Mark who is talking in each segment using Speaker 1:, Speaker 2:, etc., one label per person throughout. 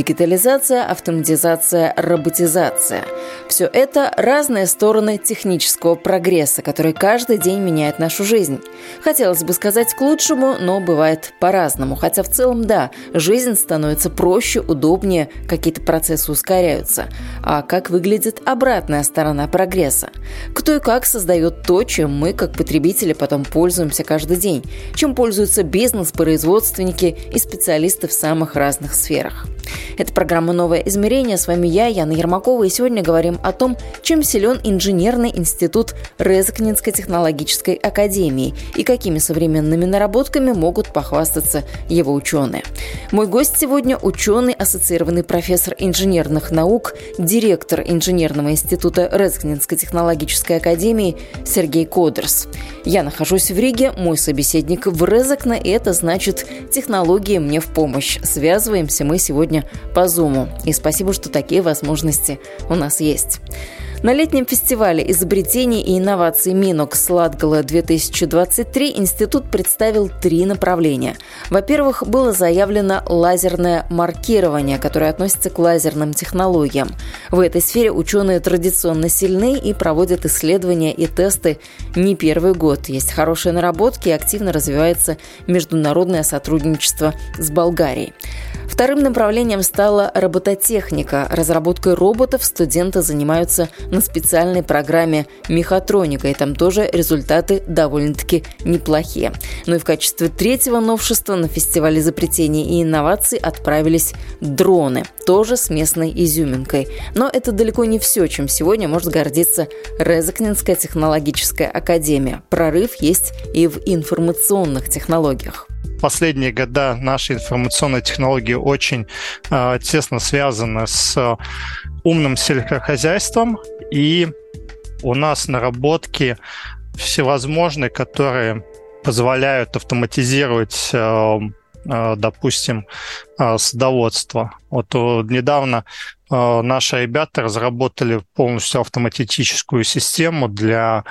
Speaker 1: Дигитализация, автоматизация, роботизация – все это разные стороны технического прогресса, который каждый день меняет нашу жизнь. Хотелось бы сказать к лучшему, но бывает по-разному. Хотя в целом, да, жизнь становится проще, удобнее, какие-то процессы ускоряются. А как выглядит обратная сторона прогресса? Кто и как создает то, чем мы, как потребители, потом пользуемся каждый день? Чем пользуются бизнес, производственники и специалисты в самых разных сферах? Это программа «Новое измерение». С вами я, Яна Ермакова, и сегодня говорим о том, чем силен инженерный институт Резакнинской технологической академии и какими современными наработками могут похвастаться его ученые. Мой гость сегодня – ученый, ассоциированный профессор инженерных наук, директор инженерного института Резакнинской технологической академии Сергей Кодерс. Я нахожусь в Риге, мой собеседник в Резакне, и это значит технологии мне в помощь. Связываемся мы сегодня по Zoom. И спасибо, что такие возможности у нас есть. На летнем фестивале изобретений и инноваций Минокс Латгала 2023 институт представил три направления. Во-первых, было заявлено лазерное маркирование, которое относится к лазерным технологиям. В этой сфере ученые традиционно сильны и проводят исследования и тесты не первый год. Есть хорошие наработки и активно развивается международное сотрудничество с Болгарией. Вторым направлением стала робототехника. Разработкой роботов студенты занимаются на специальной программе «Мехатроника», и там тоже результаты довольно-таки неплохие. Ну и в качестве третьего новшества на фестиваль изобретений и инноваций отправились дроны, тоже с местной изюминкой. Но это далеко не все, чем сегодня может гордиться Резакнинская технологическая академия. Прорыв есть и в информационных технологиях
Speaker 2: последние года наши информационные технологии очень э, тесно связаны с э, умным сельскохозяйством, и у нас наработки всевозможные, которые позволяют автоматизировать э, допустим, садоводство. Вот недавно наши ребята разработали полностью автоматическую систему для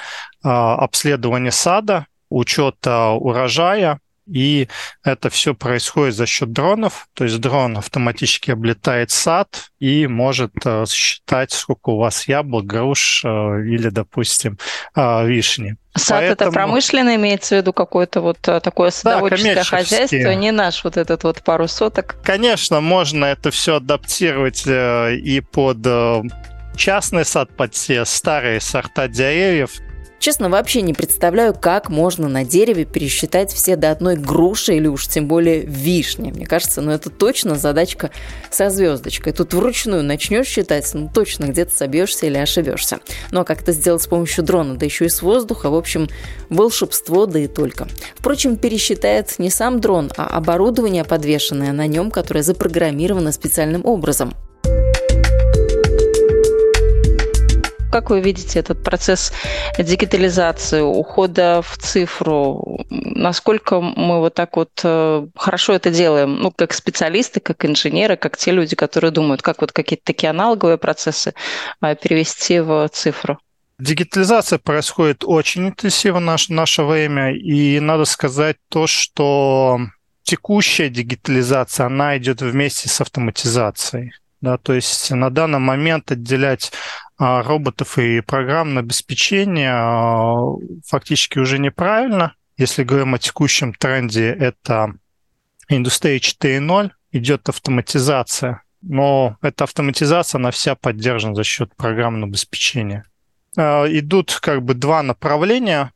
Speaker 2: обследования сада, учета урожая, и это все происходит за счет дронов. То есть дрон автоматически облетает сад и может э, считать, сколько у вас яблок, груш э, или, допустим, э, вишни.
Speaker 1: Сад Поэтому... это промышленное имеется в виду какое-то вот такое садоводческое да, хозяйство, не наш вот этот вот пару соток.
Speaker 2: Конечно, можно это все адаптировать и под частный сад, под все старые сорта деревьев.
Speaker 1: Честно, вообще не представляю, как можно на дереве пересчитать все до одной груши или уж тем более вишни. Мне кажется, ну это точно задачка со звездочкой. Тут вручную начнешь считать, ну точно где-то собьешься или ошибешься. Ну а как это сделать с помощью дрона, да еще и с воздуха, в общем, волшебство, да и только. Впрочем, пересчитает не сам дрон, а оборудование, подвешенное на нем, которое запрограммировано специальным образом. Как вы видите этот процесс дигитализации, ухода в цифру? Насколько мы вот так вот э, хорошо это делаем, ну, как специалисты, как инженеры, как те люди, которые думают, как вот какие-то такие аналоговые процессы а, перевести в цифру?
Speaker 2: Дигитализация происходит очень интенсивно в наше, наше время, и надо сказать то, что текущая дигитализация, она идет вместе с автоматизацией. Да, то есть на данный момент отделять а, роботов и программное обеспечение а, фактически уже неправильно. Если говорим о текущем тренде, это индустрия 4.0, идет автоматизация, но эта автоматизация, она вся поддержана за счет программного обеспечения. А, идут как бы два направления.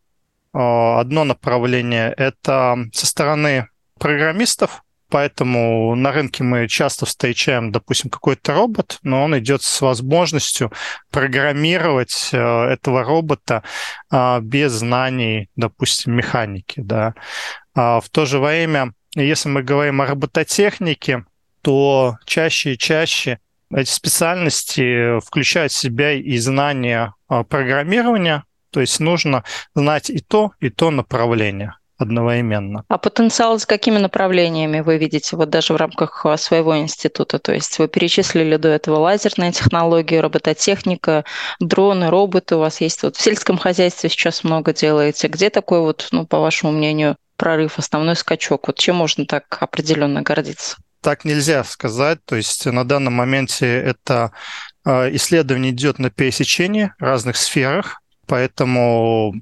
Speaker 2: Одно направление – это со стороны программистов, Поэтому на рынке мы часто встречаем, допустим, какой-то робот, но он идет с возможностью программировать э, этого робота э, без знаний, допустим, механики. Да. А в то же время, если мы говорим о робототехнике, то чаще и чаще эти специальности включают в себя и знания программирования, то есть нужно знать и то, и то направление одновременно.
Speaker 3: А потенциал с какими направлениями вы видите вот даже в рамках а, своего института? То есть вы перечислили до этого лазерные технологии, робототехника, дроны, роботы у вас есть. Вот в сельском хозяйстве сейчас много делаете. Где такой вот, ну, по вашему мнению, прорыв, основной скачок? Вот чем можно так определенно гордиться?
Speaker 2: Так нельзя сказать. То есть на данном моменте это а, исследование идет на пересечении разных сферах, поэтому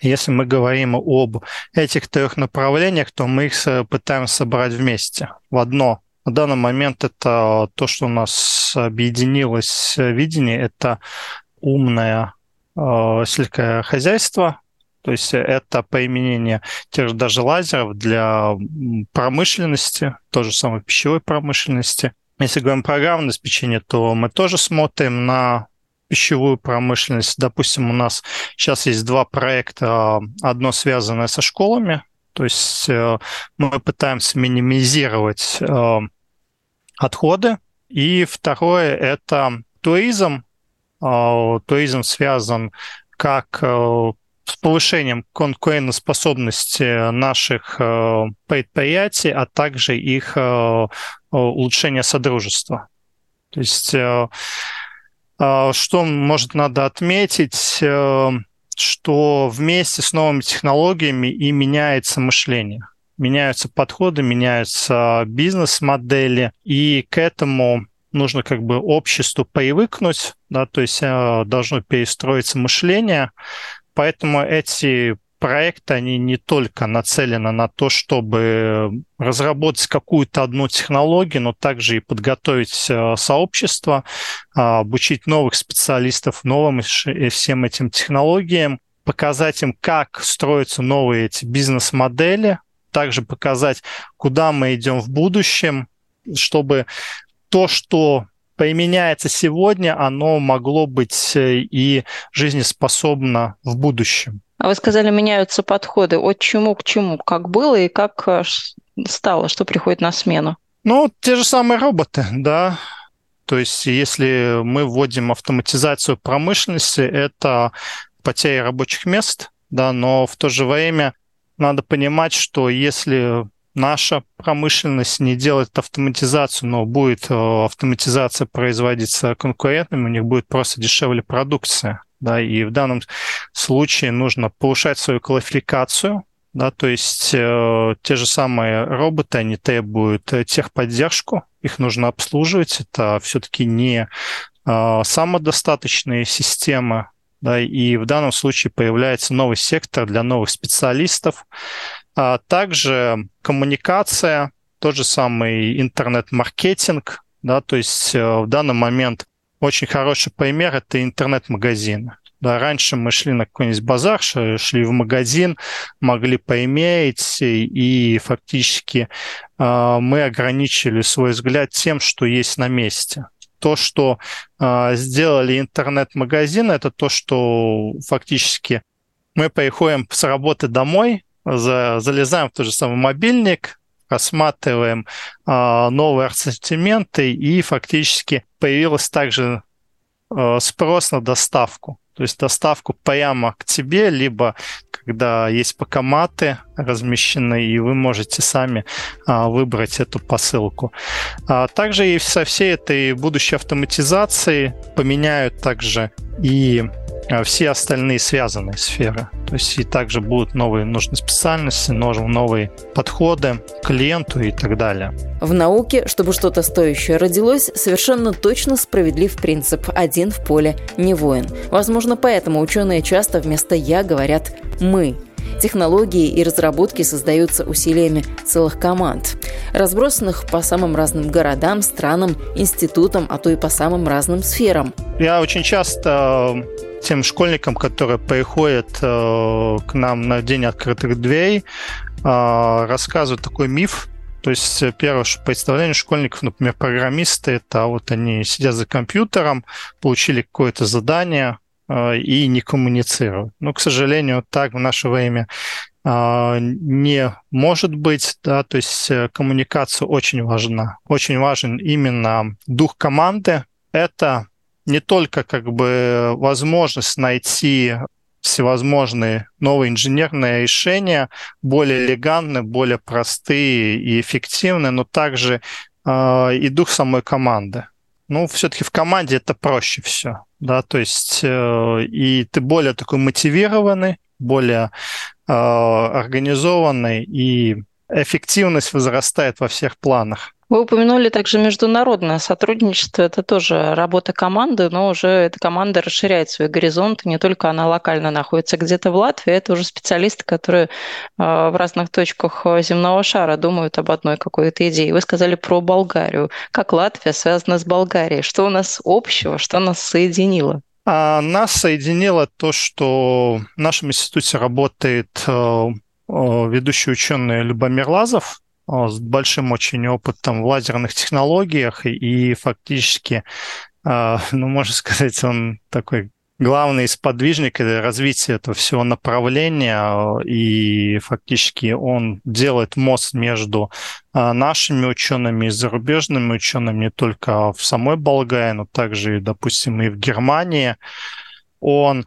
Speaker 2: если мы говорим об этих трех направлениях, то мы их пытаемся собрать вместе в одно. На данный момент это то, что у нас объединилось видение, это умное э, сельское хозяйство, то есть это применение тех же даже лазеров для промышленности, то же самое пищевой промышленности. Если говорим про программное обеспечение, то мы тоже смотрим на пищевую промышленность. Допустим, у нас сейчас есть два проекта. Одно связанное со школами, то есть э, мы пытаемся минимизировать э, отходы. И второе – это туризм. Э, туризм связан как с повышением конкурентоспособности наших предприятий, а также их улучшение содружества. То есть что, может, надо отметить, э, что вместе с новыми технологиями и меняется мышление. Меняются подходы, меняются бизнес-модели, и к этому нужно как бы обществу привыкнуть, да, то есть э, должно перестроиться мышление, поэтому эти проекты, они не только нацелены на то, чтобы разработать какую-то одну технологию, но также и подготовить э, сообщество, а, обучить новых специалистов новым всем этим технологиям, показать им, как строятся новые эти бизнес-модели, также показать, куда мы идем в будущем, чтобы то, что применяется сегодня, оно могло быть э, и жизнеспособно в будущем.
Speaker 3: А вы сказали, меняются подходы. От чему к чему? Как было и как э, стало? Что приходит на смену?
Speaker 2: Ну, те же самые роботы, да. То есть, если мы вводим автоматизацию промышленности, это потеря рабочих мест, да, но в то же время надо понимать, что если наша промышленность не делает автоматизацию, но будет э, автоматизация производиться конкурентами, у них будет просто дешевле продукция да, и в данном случае нужно повышать свою квалификацию, да, то есть э, те же самые роботы, они требуют э, техподдержку, их нужно обслуживать, это все-таки не э, самодостаточные системы, да, и в данном случае появляется новый сектор для новых специалистов, а также коммуникация, тот же самый интернет-маркетинг, да, то есть э, в данный момент очень хороший пример – это интернет-магазины. Да, раньше мы шли на какой-нибудь базар, шли в магазин, могли поиметь, и фактически э, мы ограничили свой взгляд тем, что есть на месте. То, что э, сделали интернет-магазины, это то, что фактически мы приходим с работы домой, за, залезаем в тот же самый мобильник, рассматриваем э, новые ассортименты, и фактически появилась также э, спрос на доставку. То есть доставку прямо к тебе, либо когда есть покоматы размещены, и вы можете сами а, выбрать эту посылку. А также и со всей этой будущей автоматизацией поменяют также и а, все остальные связанные сферы. То есть и также будут новые нужные специальности, новые подходы к клиенту и так далее.
Speaker 1: В науке, чтобы что-то стоящее родилось, совершенно точно справедлив принцип «один в поле, не воин». Возможно, поэтому ученые часто вместо «я» говорят «мы». Технологии и разработки создаются усилиями целых команд, разбросанных по самым разным городам, странам, институтам, а то и по самым разным сферам.
Speaker 2: Я очень часто тем школьникам, которые приходят э, к нам на День открытых дверей, э, рассказывают такой миф. То есть э, первое представление школьников, например, программисты, это вот они сидят за компьютером, получили какое-то задание и не коммуницируют. Но, к сожалению, так в наше время не может быть, да, то есть коммуникация очень важна. Очень важен именно дух команды. Это не только как бы возможность найти всевозможные новые инженерные решения, более элегантные, более простые и эффективные, но также э, и дух самой команды. Ну, все-таки в команде это проще все, да, то есть э, и ты более такой мотивированный, более э, организованный, и эффективность возрастает во всех планах.
Speaker 3: Вы упомянули также международное сотрудничество. Это тоже работа команды, но уже эта команда расширяет свои горизонты. Не только она локально находится где-то в Латвии, это уже специалисты, которые а, в разных точках земного шара думают об одной какой-то идее. Вы сказали про Болгарию. Как Латвия связана с Болгарией? Что у нас общего? Что нас соединило?
Speaker 2: А нас соединило то, что в нашем институте работает э, ведущий ученый Любомир Лазов, с большим очень опытом в лазерных технологиях, и, фактически, а, ну, можно сказать, он такой главный сподвижник развития этого всего направления, и фактически он делает мост между а, нашими учеными и зарубежными учеными не только в самой Болгарии, но также, допустим, и в Германии. Он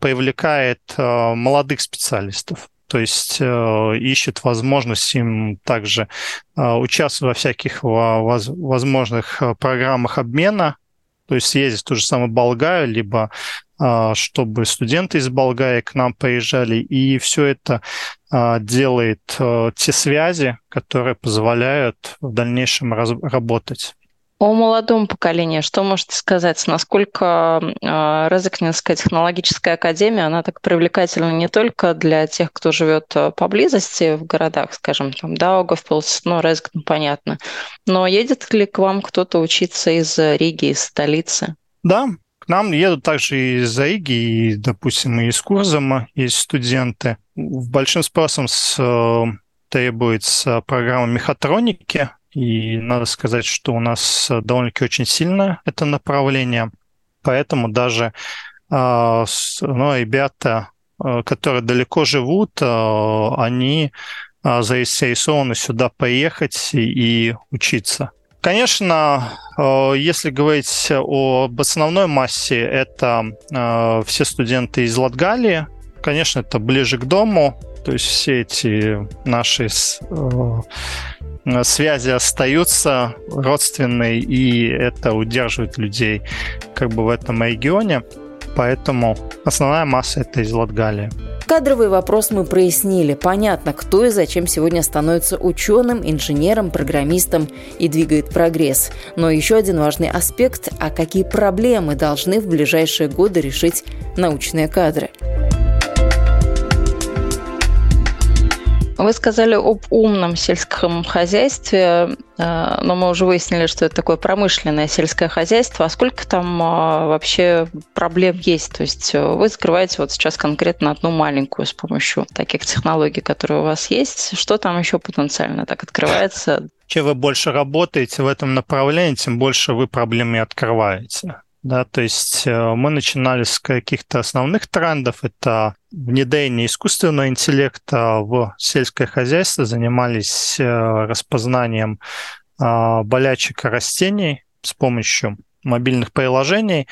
Speaker 2: привлекает а, молодых специалистов то есть э, ищет возможность им также э, участвовать во всяких воз, возможных э, программах обмена, то есть ездить в ту же самую Болгарию, либо чтобы студенты из Болгарии к нам приезжали, и все это делает те связи, которые позволяют в дальнейшем работать.
Speaker 3: О молодом поколении, что можете сказать? Насколько э, Резекнинская технологическая академия, она так привлекательна не только для тех, кто живет а, поблизости в городах, скажем, там Даугавпилс, ну, Резекн, понятно, но едет ли к вам кто-то учиться из Риги, из столицы?
Speaker 2: Да, к нам едут также из Риги, и, допустим, из Курзама есть студенты. Большим спросом с, э, требуется программа мехатроники, и надо сказать, что у нас довольно-таки очень сильно это направление. Поэтому даже а, ну, ребята, а, которые далеко живут, а, они заинтересованы сюда поехать и учиться. Конечно, если говорить об основной массе, это все студенты из Латгалии. Конечно, это ближе к дому. То есть все эти наши Э, связи остаются родственные, и это удерживает людей как бы в этом регионе. Поэтому основная масса это из Латгалии.
Speaker 1: Кадровый вопрос мы прояснили. Понятно, кто и зачем сегодня становится ученым, инженером, программистом и двигает прогресс. Но еще один важный аспект – а какие проблемы должны в ближайшие годы решить научные кадры.
Speaker 3: Вы сказали об умном сельском хозяйстве, э, но мы уже выяснили, что это такое промышленное сельское хозяйство. А сколько там э, вообще проблем есть? То есть э, вы закрываете вот сейчас конкретно одну маленькую с помощью таких технологий, которые у вас есть. Что там еще потенциально так открывается?
Speaker 2: Чем вы больше работаете в этом направлении, тем больше вы проблемы открываете. Да, то есть мы начинали с каких-то основных трендов. Это внедрение искусственного интеллекта в сельское хозяйство, занимались э, распознанием а, болячек растений с помощью мобильных приложений.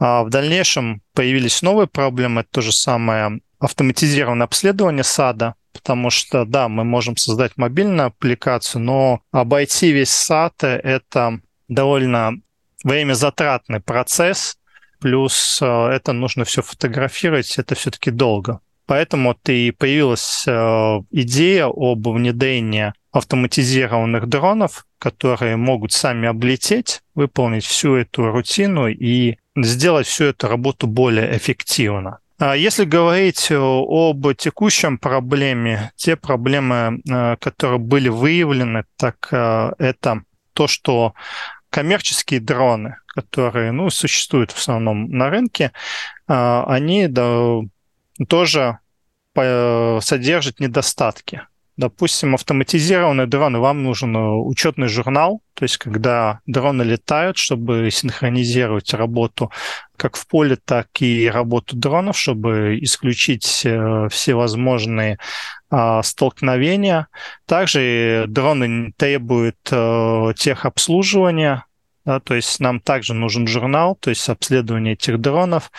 Speaker 2: А в дальнейшем появились новые проблемы, это то же самое автоматизированное обследование сада, потому что, да, мы можем создать мобильную аппликацию, но обойти весь сад – это довольно время затратный процесс, плюс э, это нужно все фотографировать, это все-таки долго. Поэтому и появилась э, идея об внедрении автоматизированных дронов, которые могут сами облететь, выполнить всю эту рутину и сделать всю эту работу более эффективно. А если говорить об текущем проблеме, те проблемы, э, которые были выявлены, так это то, что коммерческие дроны, которые ну, существуют в основном на рынке, а, они да, тоже содержат недостатки. Допустим, автоматизированные дроны, вам нужен э, учетный журнал, то есть когда дроны летают, чтобы синхронизировать работу как в поле, так и работу дронов, чтобы исключить э, всевозможные а, столкновения. Также дроны требуют э, техобслуживания, да, то есть нам также нужен журнал, то есть обследование этих дронов.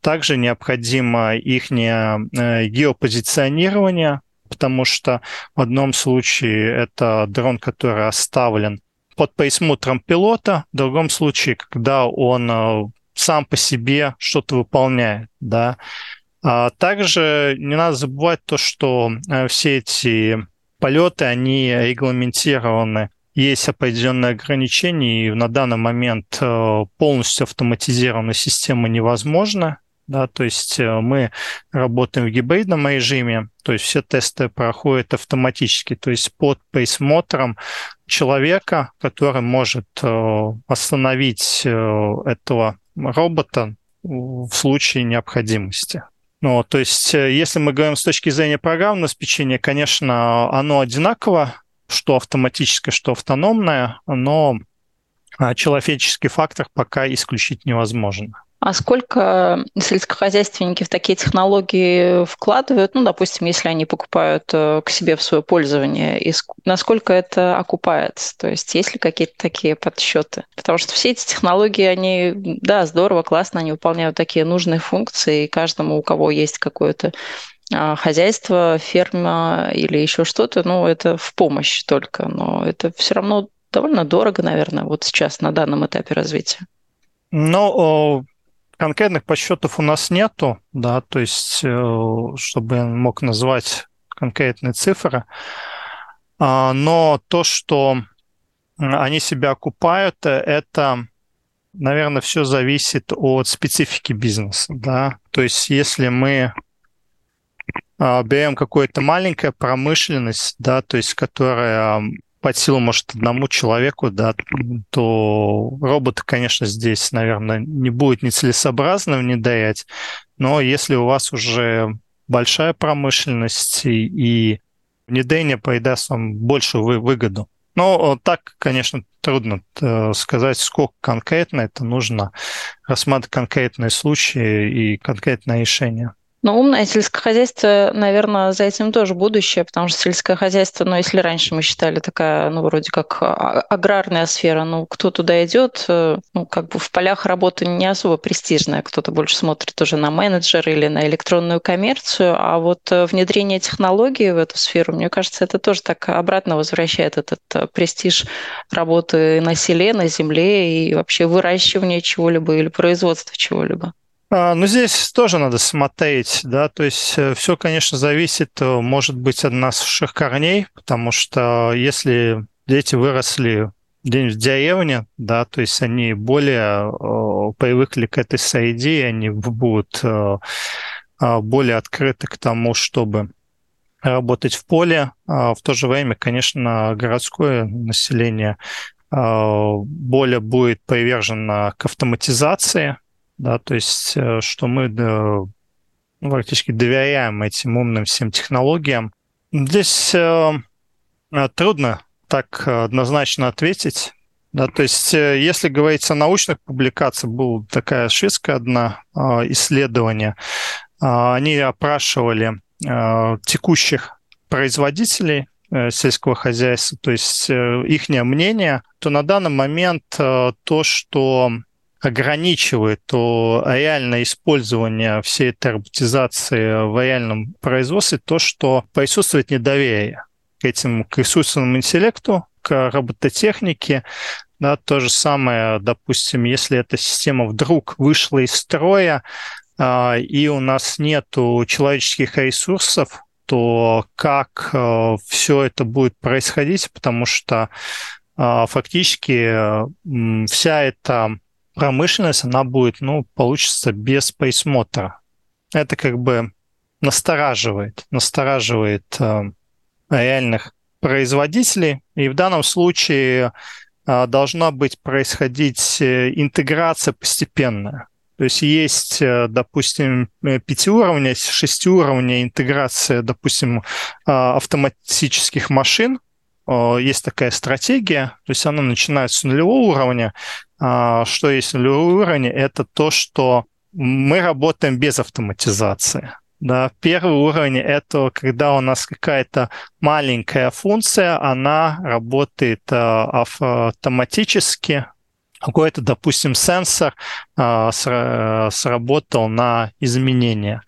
Speaker 2: Также необходимо их э, геопозиционирование, потому что в одном случае это дрон, который оставлен под присмотром пилота, в другом случае, когда он э, сам по себе что-то выполняет, да. А также не надо забывать то, что э, все эти полеты, они регламентированы есть определенные ограничения, и на данный момент э, полностью автоматизированная система невозможна. Да, то есть э, мы работаем в гибридном режиме, то есть все тесты проходят автоматически, то есть под присмотром человека, который может э, остановить этого робота в случае необходимости. Ну, то есть, если мы говорим с точки зрения программного обеспечения, конечно, оно одинаково что автоматическое, что автономное, но а, человеческий фактор пока исключить невозможно.
Speaker 3: А сколько сельскохозяйственники в такие технологии вкладывают, ну, допустим, если они покупают э, к себе в свое пользование, и насколько это окупается? То есть есть ли какие-то такие подсчеты? Потому что все эти технологии, они, да, здорово, классно, они выполняют такие нужные функции, и каждому, у кого есть какое-то хозяйство, ферма или еще что-то, ну, это в помощь только, но это все равно довольно дорого, наверное, вот сейчас на данном этапе развития.
Speaker 2: Ну, конкретных подсчетов у нас нету, да, то есть, э, чтобы я мог назвать конкретные цифры, а, но то, что они себя окупают, э, это, наверное, все зависит от специфики бизнеса, да, то есть если мы а, берем какую-то маленькую промышленность, да, то есть которая под силу, может, одному человеку, да, то робота, конечно, здесь, наверное, не будет нецелесообразно внедрять, но если у вас уже большая промышленность и, и внедрение придаст вам большую выгоду. Но так, конечно, трудно э, сказать, сколько конкретно это нужно рассматривать конкретные случаи и конкретное решение.
Speaker 3: Но умное сельскохозяйство, наверное, за этим тоже будущее, потому что сельское хозяйство, ну, если раньше мы считали такая, ну, вроде как а, аграрная сфера, ну, кто туда идет, э, ну, как бы в полях работа не особо престижная, кто-то больше смотрит уже на менеджера или на электронную коммерцию, а вот э, внедрение технологий в эту сферу, мне кажется, это тоже так обратно возвращает этот э, престиж работы на селе, на земле и вообще выращивания чего-либо или производства чего-либо.
Speaker 2: А, ну, здесь тоже надо смотреть, да, то есть э, все, конечно, зависит, э, может быть, от наших корней, потому что если дети выросли день в деревне, да, то есть они более э, привыкли к этой среде, они будут более открыты к тому, чтобы работать в поле. А в то же время, конечно, городское население более будет привержено к автоматизации, да, то есть э, что мы практически доверяем этим умным всем технологиям. Здесь э, э, трудно так однозначно ответить. Да, то есть, если говорить о научных публикациях, была такая шведская одна исследование. Они опрашивали текущих производителей сельского хозяйства, то есть их мнение, то на данный момент то, что ограничивает то реальное использование всей этой роботизации в реальном производстве, то, что присутствует недоверие к этим, к искусственному интеллекту, к робототехнике, да, то же самое, допустим, если эта система вдруг вышла из строя, э, и у нас нет человеческих ресурсов, то как э, все это будет происходить, потому что э, фактически вся эта промышленность, она будет, ну, получится без присмотра. Это как бы настораживает, настораживает э, реальных производителей. И в данном случае э, должна быть происходить э, интеграция постепенная. То есть есть, э, допустим, пятиуровня, шестиуровня интеграция, допустим, э, автоматических машин, есть такая стратегия, то есть она начинается с нулевого уровня. А, что есть нулевой уровень? Это то, что мы работаем без автоматизации. Да, первый уровень – это когда у нас какая-то маленькая функция, она работает автоматически, какой-то, допустим, сенсор а, сработал на изменения.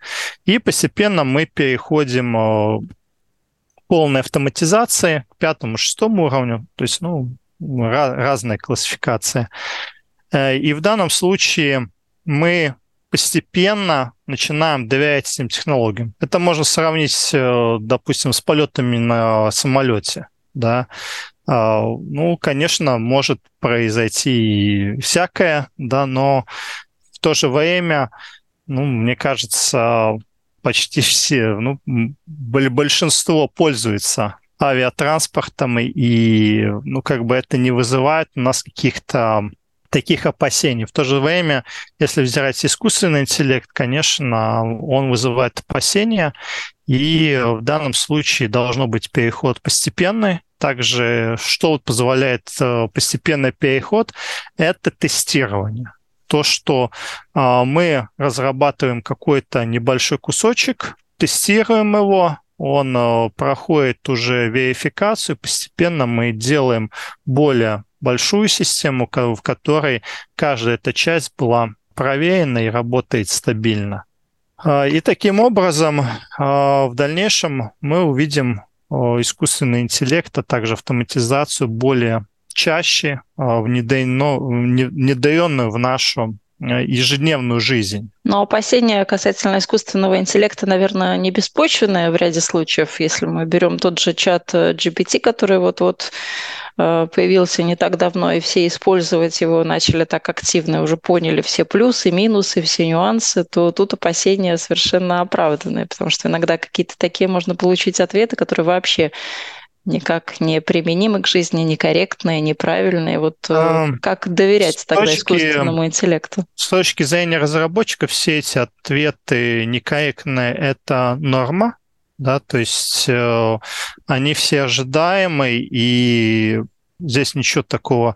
Speaker 2: И постепенно мы переходим а, к полной автоматизации, к пятому, шестому уровню, то есть, ну, разная классификация. Э, и в данном случае мы постепенно начинаем доверять этим технологиям. Это можно сравнить, э, допустим, с полетами на самолете. Да? А, ну, конечно, может произойти всякое, да, но в то же время, ну, мне кажется, почти все, ну, большинство пользуются авиатранспортом, и, ну, как бы это не вызывает у нас каких-то таких опасений. В то же время, если взять искусственный интеллект, конечно, он вызывает опасения, и в данном случае должно быть переход постепенный, также, что позволяет э, постепенный переход, это тестирование. То, что а, мы разрабатываем какой-то небольшой кусочек, тестируем его, он э, проходит уже верификацию, постепенно мы делаем более большую систему, в которой каждая эта часть была проверена и работает стабильно. А, и таким образом а, в дальнейшем мы увидим искусственный интеллект, а также автоматизацию более чаще а, внедренную в нашу э, ежедневную жизнь.
Speaker 3: Но опасения касательно искусственного интеллекта, наверное, не беспочвенные в ряде случаев. Если мы берем тот же чат GPT, который вот-вот Э, появился не так давно, и все использовать его начали так активно, уже поняли все плюсы, минусы, все нюансы, то тут опасения совершенно оправданные, потому что иногда какие-то такие можно получить ответы, которые вообще никак не применимы к жизни, некорректные, неправильные. Вот а, как доверять тогда точки, искусственному интеллекту?
Speaker 2: С точки зрения разработчиков, все эти ответы некорректные – это норма, да, то есть э, они все ожидаемые, и здесь ничего такого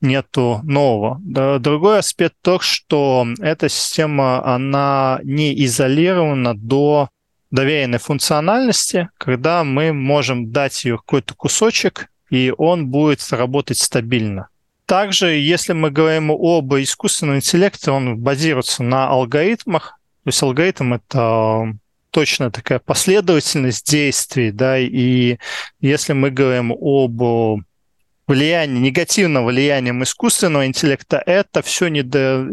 Speaker 2: нету нового. Другой аспект то, что эта система, она не изолирована до доверенной функциональности, когда мы можем дать ее какой-то кусочек, и он будет работать стабильно. Также, если мы говорим об искусственном интеллекте, он базируется на алгоритмах. То есть алгоритм — это точно такая последовательность действий, да, и если мы говорим об влиянии, негативном влиянии искусственного интеллекта, это все недо...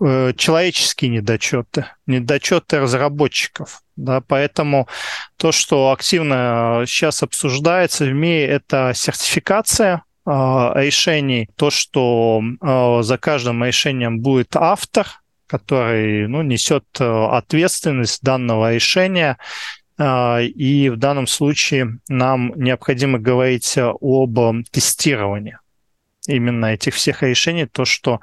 Speaker 2: Э, человеческие недочеты, недочеты разработчиков. Да, поэтому то, что активно сейчас обсуждается в мире, это сертификация э, решений, то, что э, за каждым решением будет автор, который ну, несет э, ответственность данного решения. А, и в данном случае нам необходимо говорить об тестировании именно этих всех решений, то, что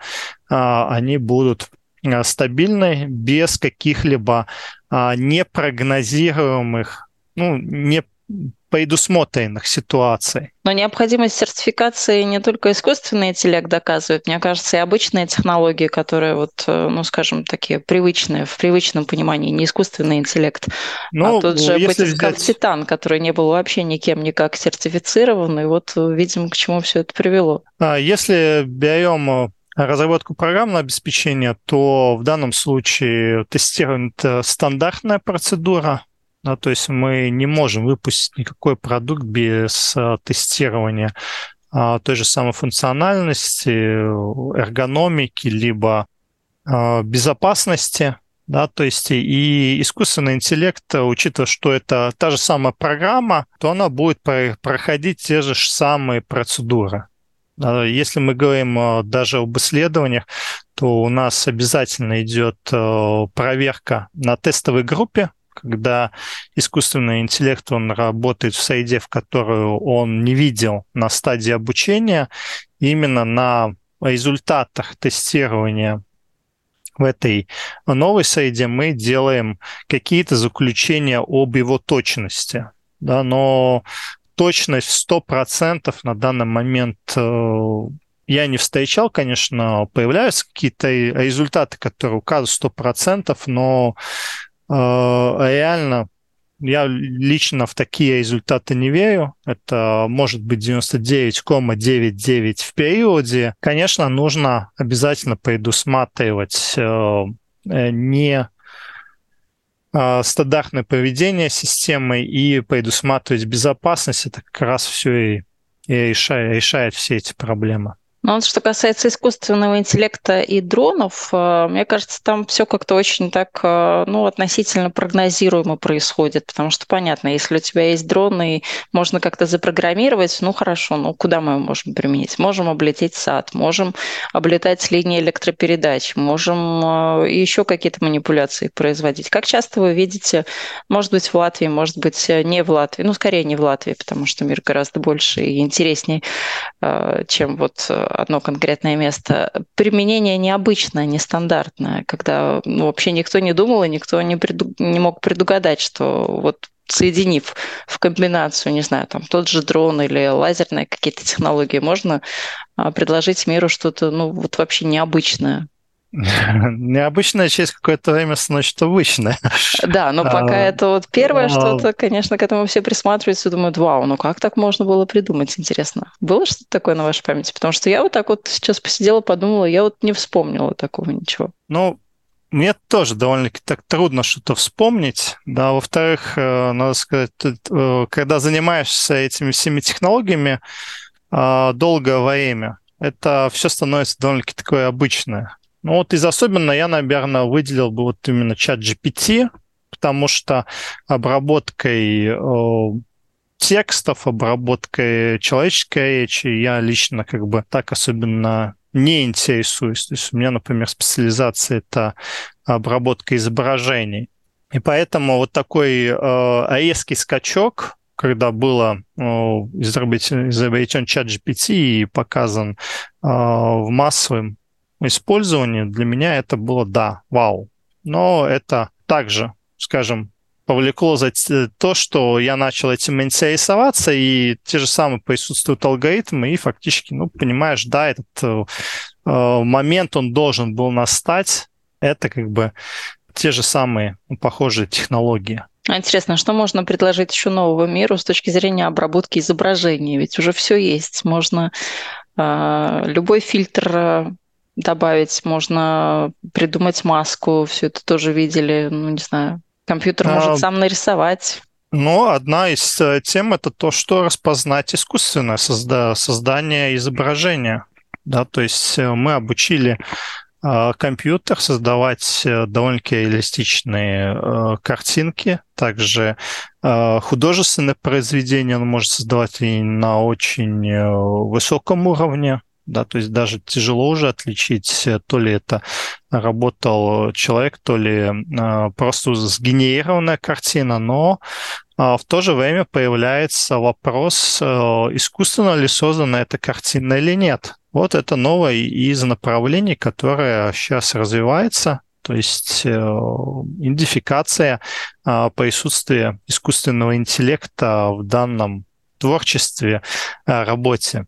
Speaker 2: а, они будут а, стабильны без каких-либо непрогнозируемых, ну, не предусмотренных ситуаций.
Speaker 3: Но необходимость сертификации не только искусственный интеллект доказывает, мне кажется, и обычные технологии, которые вот, э, ну, скажем, такие привычные, в привычном понимании, не искусственный интеллект, ну, а тот же батискаф взять... Титан, который не был вообще никем никак сертифицирован, и вот видим, к чему все это привело.
Speaker 2: А Если берем э, разработку программного обеспечения, то в данном случае тестирование – это стандартная процедура, да, то есть мы не можем выпустить никакой продукт без а, тестирования а, той же самой функциональности, эргономики, либо а, безопасности. Да, то есть и искусственный интеллект, учитывая, что это та же самая программа, то она будет проходить те же самые процедуры. Если мы говорим даже об исследованиях, то у нас обязательно идет проверка на тестовой группе, когда искусственный интеллект, он работает в среде, в которую он не видел на стадии обучения, именно на результатах тестирования в этой новой среде мы делаем какие-то заключения об его точности. Да, но точность в 100% на данный момент я не встречал, конечно, появляются какие-то результаты, которые указывают 100%, но реально я лично в такие результаты не верю. Это может быть 99,99 в периоде. Конечно, нужно обязательно предусматривать э, э, не э, стандартное поведение системы и предусматривать безопасность. Это как раз все и, и решает, решает все эти проблемы.
Speaker 3: Но вот что касается искусственного интеллекта и дронов, э, мне кажется, там все как-то очень так, э, ну, относительно прогнозируемо происходит, потому что понятно, если у тебя есть дрон и можно как-то запрограммировать, ну, хорошо, ну, куда мы его можем применить? Можем облететь сад, можем облетать линии электропередач, можем э, еще какие-то манипуляции производить. Как часто вы видите, может быть, в Латвии, может быть, не в Латвии, ну, скорее не в Латвии, потому что мир гораздо больше и интереснее, чем вот одно конкретное место. Применение необычное, нестандартное, когда ну, вообще никто не думал и никто не, преду... не мог предугадать, что вот соединив в комбинацию, не знаю, там тот же дрон или лазерные какие-то технологии, можно а, предложить миру что-то, ну, вот вообще необычное.
Speaker 2: Необычное через какое-то время становится обычное.
Speaker 3: Да, но пока а, это вот первое а, что-то, конечно, к этому все присматриваются и думают, вау, ну как так можно было придумать, интересно. Было что-то такое на вашей памяти? Потому что я вот так вот сейчас посидела, подумала, я вот не вспомнила такого ничего.
Speaker 2: Ну, мне тоже довольно-таки так трудно что-то вспомнить. Да, во-вторых, э, надо сказать, э, когда занимаешься этими всеми технологиями э, долгое время, это все становится довольно-таки такое обычное. Ну вот из особенно я, наверное, выделил бы вот именно чат GPT, потому что обработкой э, текстов, обработкой человеческой речи я лично как бы так особенно не интересуюсь. То есть у меня, например, специализация — это обработка изображений. И поэтому вот такой э, резкий скачок, когда было э, изобретен, изобретен чат GPT и показан э, в массовом использовании для меня это было да, вау. Но это также, скажем, повлекло за то, что я начал этим интересоваться, и те же самые присутствуют алгоритмы, и фактически, ну, понимаешь, да, этот э, э момент, он должен был настать, это как бы те же самые ну, похожие технологии.
Speaker 3: А интересно, что можно предложить еще нового миру с точки зрения обработки изображений? Ведь уже все есть. Можно э, любой фильтр добавить, можно придумать маску, все это тоже видели, ну, не знаю, компьютер а, может сам нарисовать.
Speaker 2: Но одна из э, тем это то, что распознать искусственное созда- создание изображения. Да, то есть э, мы обучили э, компьютер создавать довольно-таки реалистичные э, картинки, также художественное произведение он может создавать и на очень высоком уровне, да, то есть даже тяжело уже отличить, э, то ли это работал человек, то ли э, просто сгенерированная картина, но э, в то же время появляется вопрос, искусственно ли создана эта картина или нет. Вот это новое из направлений, которое сейчас развивается, то есть идентификация присутствия искусственного интеллекта в данном творчестве, работе.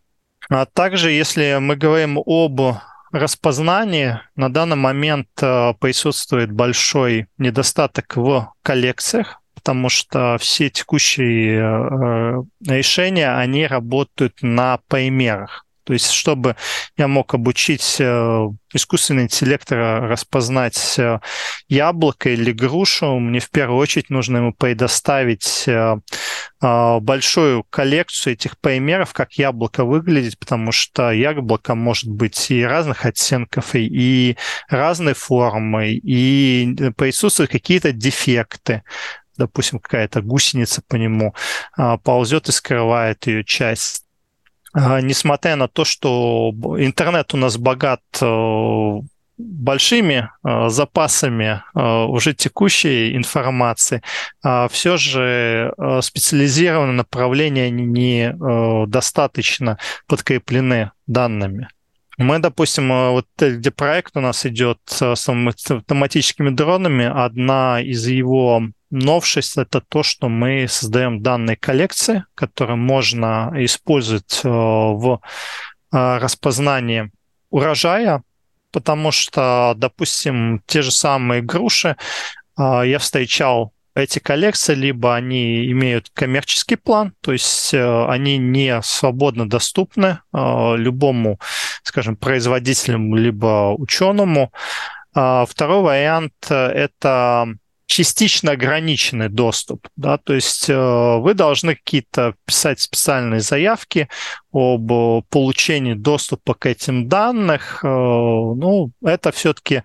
Speaker 2: А также, если мы говорим об распознании, на данный момент э, присутствует большой недостаток в коллекциях, потому что все текущие э, решения, они работают на примерах. То есть, чтобы я мог обучить э, искусственный интеллект распознать э, яблоко или грушу, мне в первую очередь нужно ему предоставить э, большую коллекцию этих примеров, как яблоко выглядит, потому что яблоко может быть и разных оттенков, и, разной формы, и присутствуют какие-то дефекты. Допустим, какая-то гусеница по нему ползет и скрывает ее часть несмотря на то, что интернет у нас богат э, большими э, запасами э, уже текущей информации, а все же специализированные направления недостаточно подкреплены данными. Мы, допустим, вот где проект у нас идет с автоматическими дронами, одна из его новшесть – это то, что мы создаем данные коллекции, которые можно использовать э, в э, распознании урожая, потому что, допустим, те же самые груши я встречал эти коллекции, либо они имеют коммерческий план, то есть они не свободно доступны любому, скажем, производителю, либо ученому. А второй вариант – это частично ограниченный доступ, да, то есть э, вы должны какие-то писать специальные заявки об получении доступа к этим данным, э, ну, это все-таки э,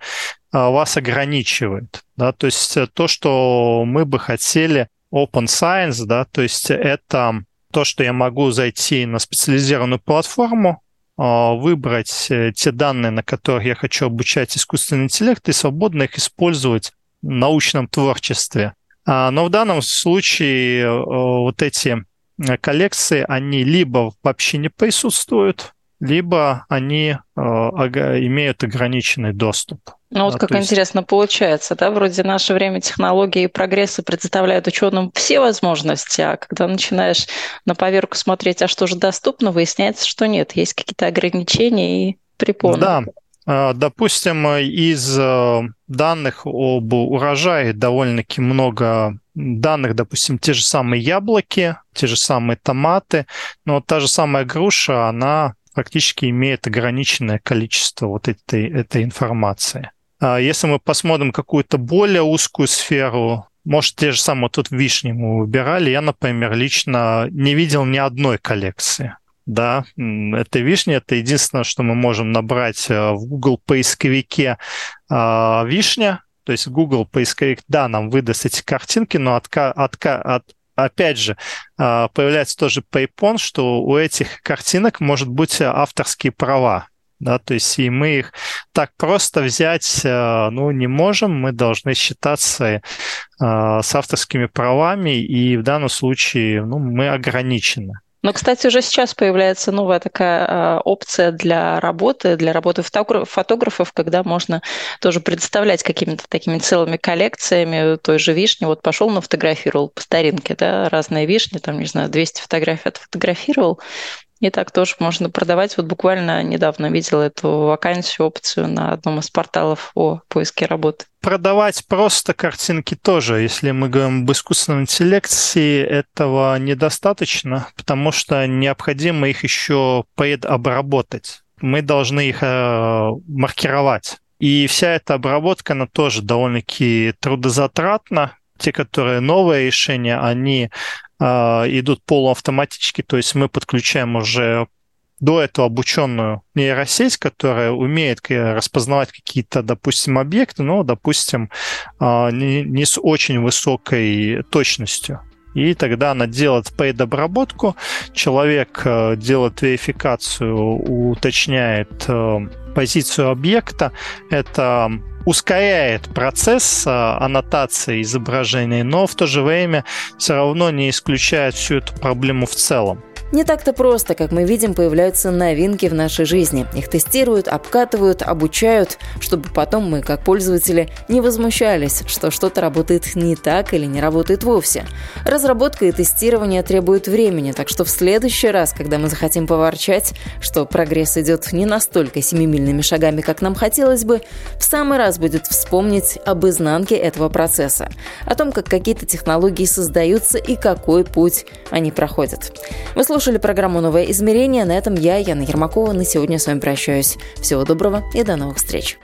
Speaker 2: вас ограничивает, да, то есть то, что мы бы хотели Open Science, да, то есть это то, что я могу зайти на специализированную платформу, выбрать те данные, на которых я хочу обучать искусственный интеллект, и свободно их использовать научном творчестве. А, но в данном случае э, вот эти э, коллекции, они либо вообще не присутствуют, либо они э, имеют ограниченный доступ.
Speaker 3: Ну вот как есть... интересно получается, да, вроде наше время технологии и прогресса представляют ученым все возможности, а когда начинаешь на поверку смотреть, а что же доступно, выясняется, что нет, есть какие-то ограничения и препоны.
Speaker 2: Да, допустим, из э, данных об урожае довольно-таки много данных, допустим, те же самые яблоки, те же самые томаты, но та же самая груша, она практически имеет ограниченное количество вот этой, этой информации. А если мы посмотрим какую-то более узкую сферу, может, те же самые тут вишни мы выбирали, я, например, лично не видел ни одной коллекции да, это вишня, это единственное, что мы можем набрать э, в Google поисковике а, вишня, то есть Google поисковик, да, нам выдаст эти картинки, но отка, отка, от, опять же, а, появляется тоже PayPon, что у этих картинок может быть авторские права. Да, то есть и мы их так просто взять э, ну, не можем, мы должны считаться э, с авторскими правами, и в данном случае ну, мы ограничены.
Speaker 3: Но, кстати, уже сейчас появляется новая такая э, опция для работы, для работы фотографов, когда можно тоже предоставлять какими-то такими целыми коллекциями той же вишни. Вот пошел, нафотографировал по старинке, да, разные вишни, там, не знаю, 200 фотографий отфотографировал, и так тоже можно продавать. Вот буквально недавно видела эту вакансию, опцию на одном из порталов о поиске работы.
Speaker 2: Продавать просто картинки тоже. Если мы говорим об искусственном интеллекте, этого недостаточно, потому что необходимо их еще обработать. Мы должны их э, маркировать. И вся эта обработка, она тоже довольно-таки трудозатратна. Те, которые новые решения, они идут полуавтоматически, то есть мы подключаем уже до этого обученную нейросеть, которая умеет распознавать какие-то, допустим, объекты, но, допустим, а, не, с очень высокой точностью. И тогда она делает предобработку, человек э, делает верификацию, уточняет э, позицию объекта. Это ускоряет процесс а, аннотации изображений, но в то же время все равно не исключает всю эту проблему в целом.
Speaker 1: Не так-то просто, как мы видим, появляются новинки в нашей жизни. Их тестируют, обкатывают, обучают, чтобы потом мы, как пользователи, не возмущались, что что-то работает не так или не работает вовсе. Разработка и тестирование требуют времени, так что в следующий раз, когда мы захотим поворчать, что прогресс идет не настолько семимильными шагами, как нам хотелось бы, в самый раз будет вспомнить об изнанке этого процесса, о том, как какие-то технологии создаются и какой путь они проходят. Вы слушали программу «Новое измерение». На этом я, Яна Ермакова, на сегодня с вами прощаюсь. Всего доброго и до новых встреч.